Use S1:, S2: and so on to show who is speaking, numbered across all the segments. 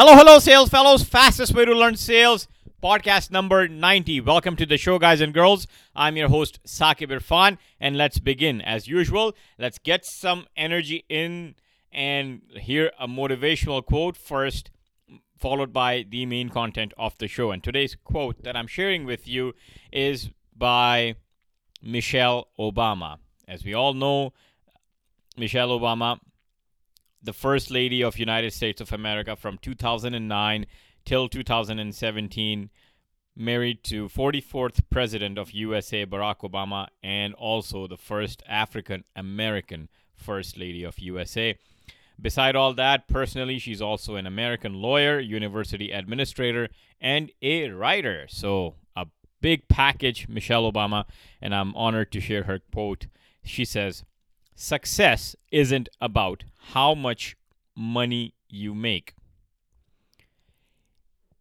S1: Hello, hello, sales fellows. Fastest way to learn sales. Podcast number 90. Welcome to the show, guys and girls. I'm your host, Sakib Irfan, and let's begin. As usual, let's get some energy in and hear a motivational quote first, followed by the main content of the show. And today's quote that I'm sharing with you is by Michelle Obama. As we all know, Michelle Obama the First Lady of United States of America from 2009 till 2017, married to 44th President of USA Barack Obama and also the first African American First Lady of USA. Beside all that, personally, she's also an American lawyer, university administrator, and a writer. So, a big package, Michelle Obama, and I'm honored to share her quote. She says, Success isn't about how much money you make.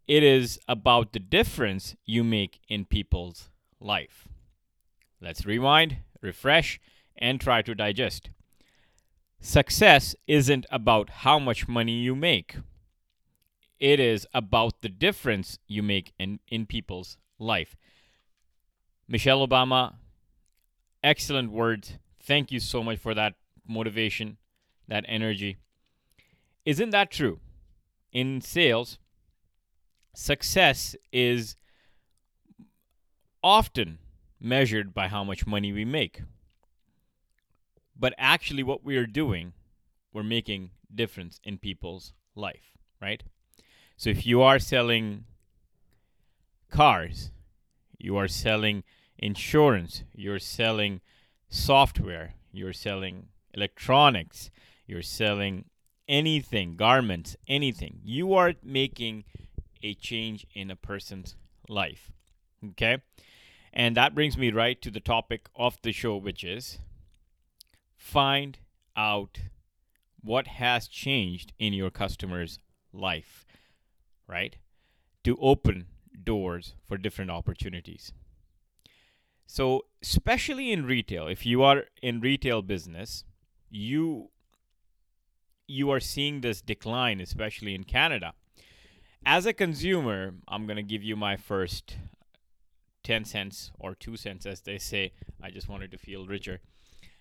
S1: It is about the difference you make in people's life. Let's rewind, refresh, and try to digest. Success isn't about how much money you make. It is about the difference you make in, in people's life. Michelle Obama, excellent words Thank you so much for that motivation, that energy. Isn't that true? In sales, success is often measured by how much money we make. But actually what we are doing, we're making difference in people's life, right? So if you are selling cars, you are selling insurance, you're selling software, you're selling electronics, you're selling anything, garments, anything. You are making a change in a person's life. Okay? And that brings me right to the topic of the show, which is find out what has changed in your customer's life, right? To open doors for different opportunities. So, especially in retail, if you are in retail business, you you are seeing this decline, especially in Canada. As a consumer, I'm going to give you my first 10 cents or 2 cents, as they say. I just wanted to feel richer.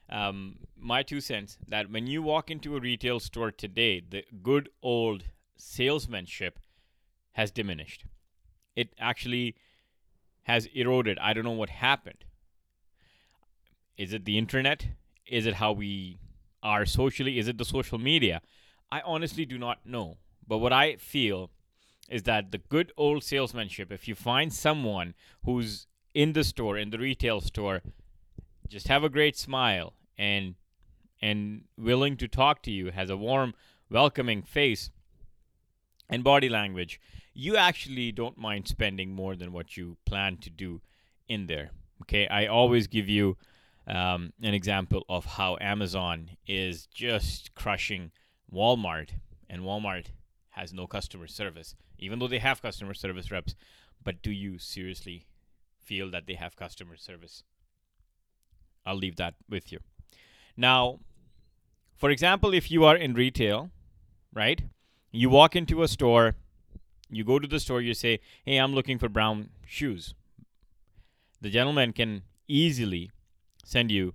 S1: Um, my two cents that when you walk into a retail store today, the good old salesmanship has diminished. It actually has eroded. I don't know what happened. Is it the internet? Is it how we are socially? Is it the social media? I honestly do not know. But what I feel is that the good old salesmanship, if you find someone who's in the store, in the retail store, just have a great smile and and willing to talk to you, has a warm, welcoming face and body language, you actually don't mind spending more than what you plan to do in there. Okay, I always give you um, an example of how Amazon is just crushing Walmart, and Walmart has no customer service, even though they have customer service reps. But do you seriously feel that they have customer service? I'll leave that with you. Now, for example, if you are in retail, right? You walk into a store, you go to the store, you say, Hey, I'm looking for brown shoes. The gentleman can easily send you,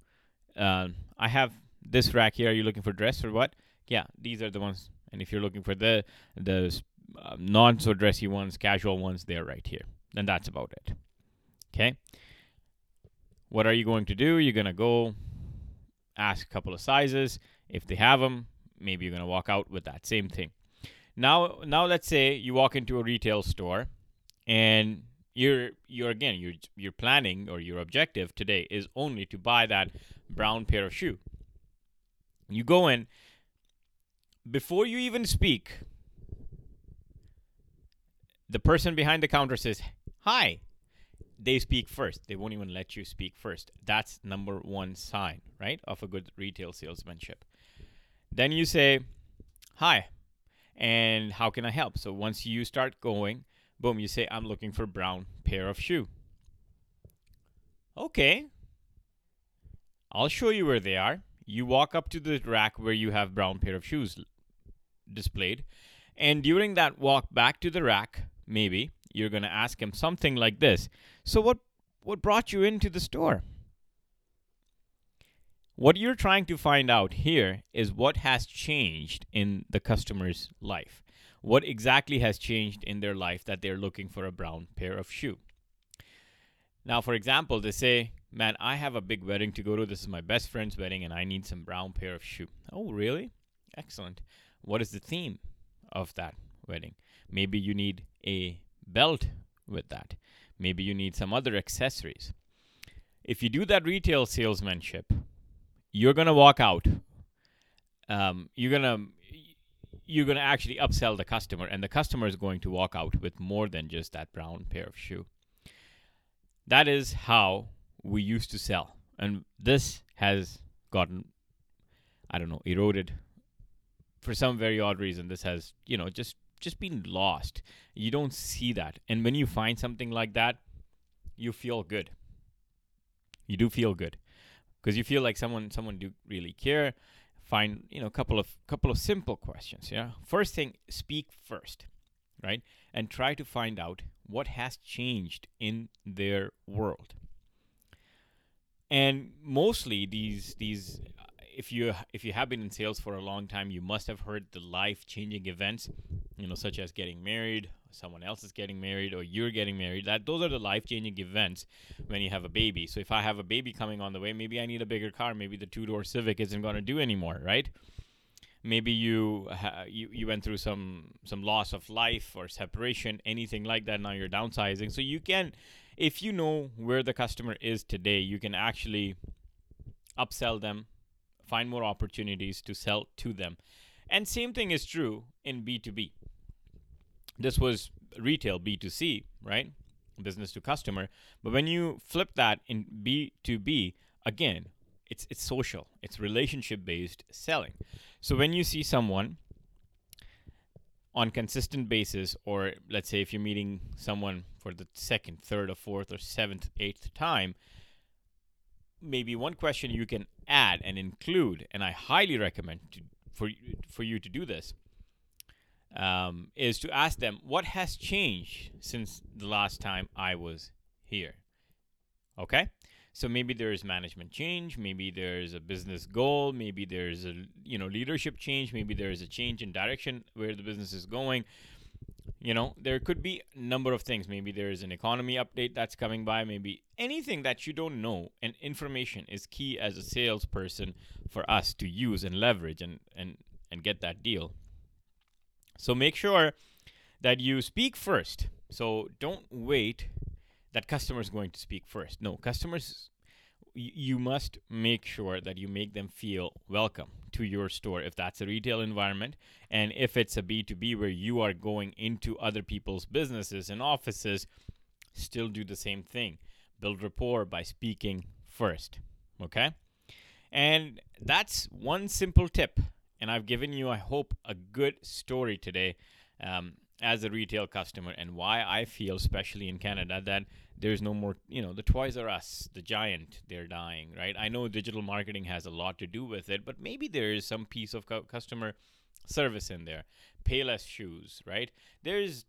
S1: uh, I have this rack here. Are you looking for dress or what? Yeah, these are the ones. And if you're looking for the the uh, non so dressy ones, casual ones, they're right here. Then that's about it. Okay. What are you going to do? You're gonna go ask a couple of sizes. If they have them, maybe you're gonna walk out with that same thing. Now, now let's say you walk into a retail store, and you're you're again you're you're planning or your objective today is only to buy that brown pair of shoe. You go in before you even speak. The person behind the counter says, "Hi." They speak first. They won't even let you speak first. That's number one sign, right, of a good retail salesmanship. Then you say, "Hi, and how can I help?" So once you start going, Boom, you say, I'm looking for brown pair of shoe. Okay. I'll show you where they are. You walk up to the rack where you have brown pair of shoes displayed. And during that walk back to the rack, maybe you're going to ask him something like this So, what, what brought you into the store? What you're trying to find out here is what has changed in the customer's life. What exactly has changed in their life that they're looking for a brown pair of shoe? Now, for example, they say, Man, I have a big wedding to go to. This is my best friend's wedding, and I need some brown pair of shoe. Oh, really? Excellent. What is the theme of that wedding? Maybe you need a belt with that. Maybe you need some other accessories. If you do that retail salesmanship, you're gonna walk out. Um, you're gonna you're gonna actually upsell the customer, and the customer is going to walk out with more than just that brown pair of shoe. That is how we used to sell, and this has gotten, I don't know, eroded. For some very odd reason, this has you know just just been lost. You don't see that, and when you find something like that, you feel good. You do feel good because you feel like someone someone do really care find you know a couple of couple of simple questions yeah? First thing speak first right? And try to find out what has changed in their world. And mostly these these uh, if you if you have been in sales for a long time you must have heard the life changing events you know such as getting married someone else is getting married or you're getting married that those are the life-changing events when you have a baby. So if i have a baby coming on the way maybe i need a bigger car. Maybe the two-door civic isn't going to do anymore right? Maybe you, ha- you you went through some some loss of life or separation anything like that. Now you're downsizing. So you can if you know where the customer is today you can actually upsell them find more opportunities to sell to them. And same thing is true in b2b this was retail B2C, right? Business to customer. But when you flip that in B2B, again, it's it's social. It's relationship based selling. So when you see someone on consistent basis or let's say if you're meeting someone for the second, third or fourth or seventh, eighth time, maybe one question you can add and include and I highly recommend to, for for you to do this um, is to ask them what has changed since the last time I was here. Okay? So maybe there's management change, maybe there's a business goal, maybe there's a you know leadership change, maybe there's a change in direction where the business is going. You know, there could be a number of things. Maybe there's an economy update that's coming by, maybe anything that you don't know. And information is key as a salesperson for us to use and leverage and and and get that deal. So make sure that you speak first. So don't wait that customer is going to speak first. No, customers you must make sure that you make them feel welcome to your store if that's a retail environment and if it's a B2B where you are going into other people's businesses and offices still do the same thing build rapport by speaking first okay and that's one simple tip and I've given you, I hope, a good story today um, as a retail customer and why I feel, especially in Canada, that there's no more, you know, the Toys R Us, the giant, they're dying, right? I know digital marketing has a lot to do with it, but maybe there is some piece of cu- customer service in there. Payless shoes, right? There's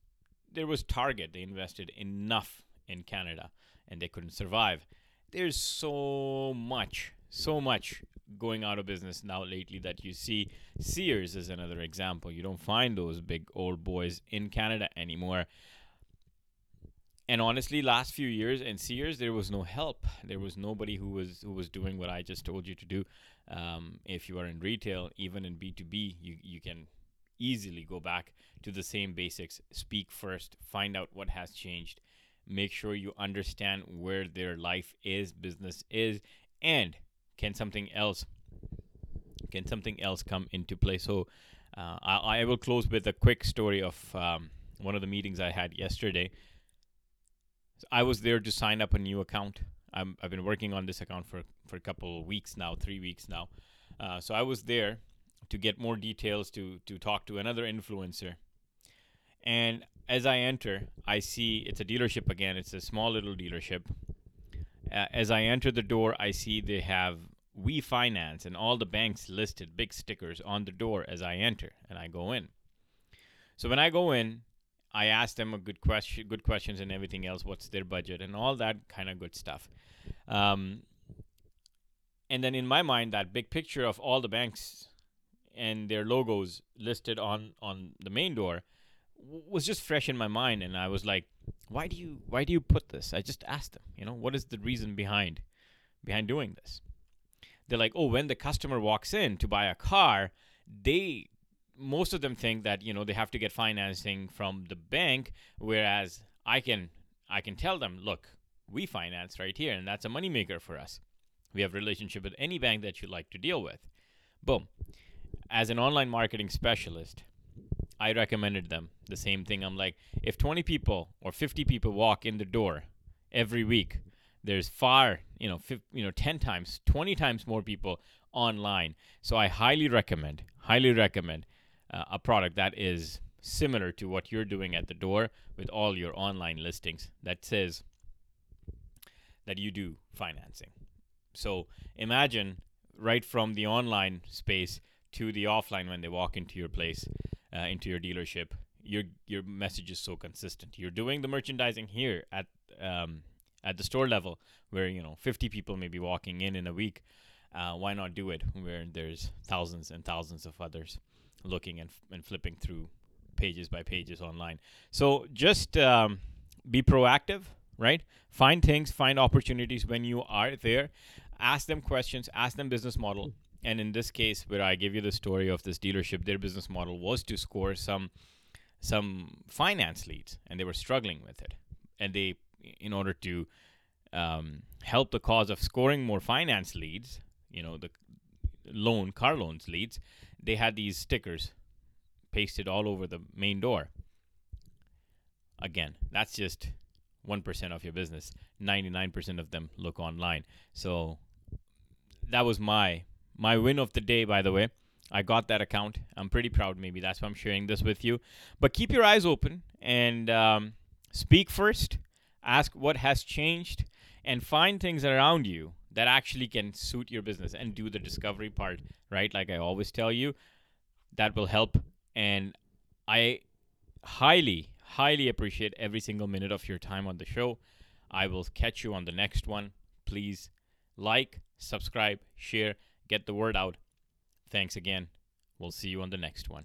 S1: there was Target. They invested enough in Canada and they couldn't survive. There's so much, so much going out of business now lately that you see. Sears is another example. You don't find those big old boys in Canada anymore. And honestly, last few years in Sears, there was no help. There was nobody who was who was doing what I just told you to do. Um, if you are in retail, even in B two B, you you can easily go back to the same basics. Speak first. Find out what has changed. Make sure you understand where their life is, business is, and can something else can something else come into play? So uh, I, I, will close with a quick story of um, one of the meetings I had yesterday. I was there to sign up a new account. i have been working on this account for, for a couple of weeks now, three weeks now. Uh, so I was there to get more details to to talk to another influencer. And as I enter, I see it's a dealership again. It's a small little dealership. Uh, as I enter the door, I see they have we finance and all the banks listed big stickers on the door as I enter and I go in. So when I go in, I ask them a good question, good questions, and everything else. What's their budget and all that kind of good stuff. Um, and then in my mind, that big picture of all the banks and their logos listed on on the main door was just fresh in my mind, and I was like, why do you why do you put this? I just asked them, you know, what is the reason behind behind doing this? They're like, oh, when the customer walks in to buy a car, they most of them think that you know they have to get financing from the bank whereas i can i can tell them look we finance right here and that's a moneymaker for us we have relationship with any bank that you like to deal with boom as an online marketing specialist i recommended them the same thing i'm like if 20 people or 50 people walk in the door every week there's far you know 50, you know 10 times 20 times more people online so i highly recommend highly recommend uh, a product that is similar to what you're doing at the door with all your online listings that says that you do financing. So imagine right from the online space to the offline when they walk into your place, uh, into your dealership, your your message is so consistent. You're doing the merchandising here at um, at the store level, where you know 50 people may be walking in in a week. Uh, why not do it where there's thousands and thousands of others? looking and, and flipping through pages by pages online. So just um, be proactive, right? Find things, find opportunities when you are there. Ask them questions, ask them business model. And in this case, where I give you the story of this dealership, their business model was to score some some finance leads, and they were struggling with it. And they, in order to um, help the cause of scoring more finance leads, you know, the loan car loans leads, they had these stickers pasted all over the main door. Again, that's just 1% of your business. 99% of them look online. So that was my my win of the day by the way. I got that account. I'm pretty proud maybe that's why I'm sharing this with you. But keep your eyes open and um, speak first. Ask what has changed and find things around you that actually can suit your business and do the discovery part, right? Like I always tell you, that will help. And I highly, highly appreciate every single minute of your time on the show. I will catch you on the next one. Please like, subscribe, share, get the word out. Thanks again. We'll see you on the next one.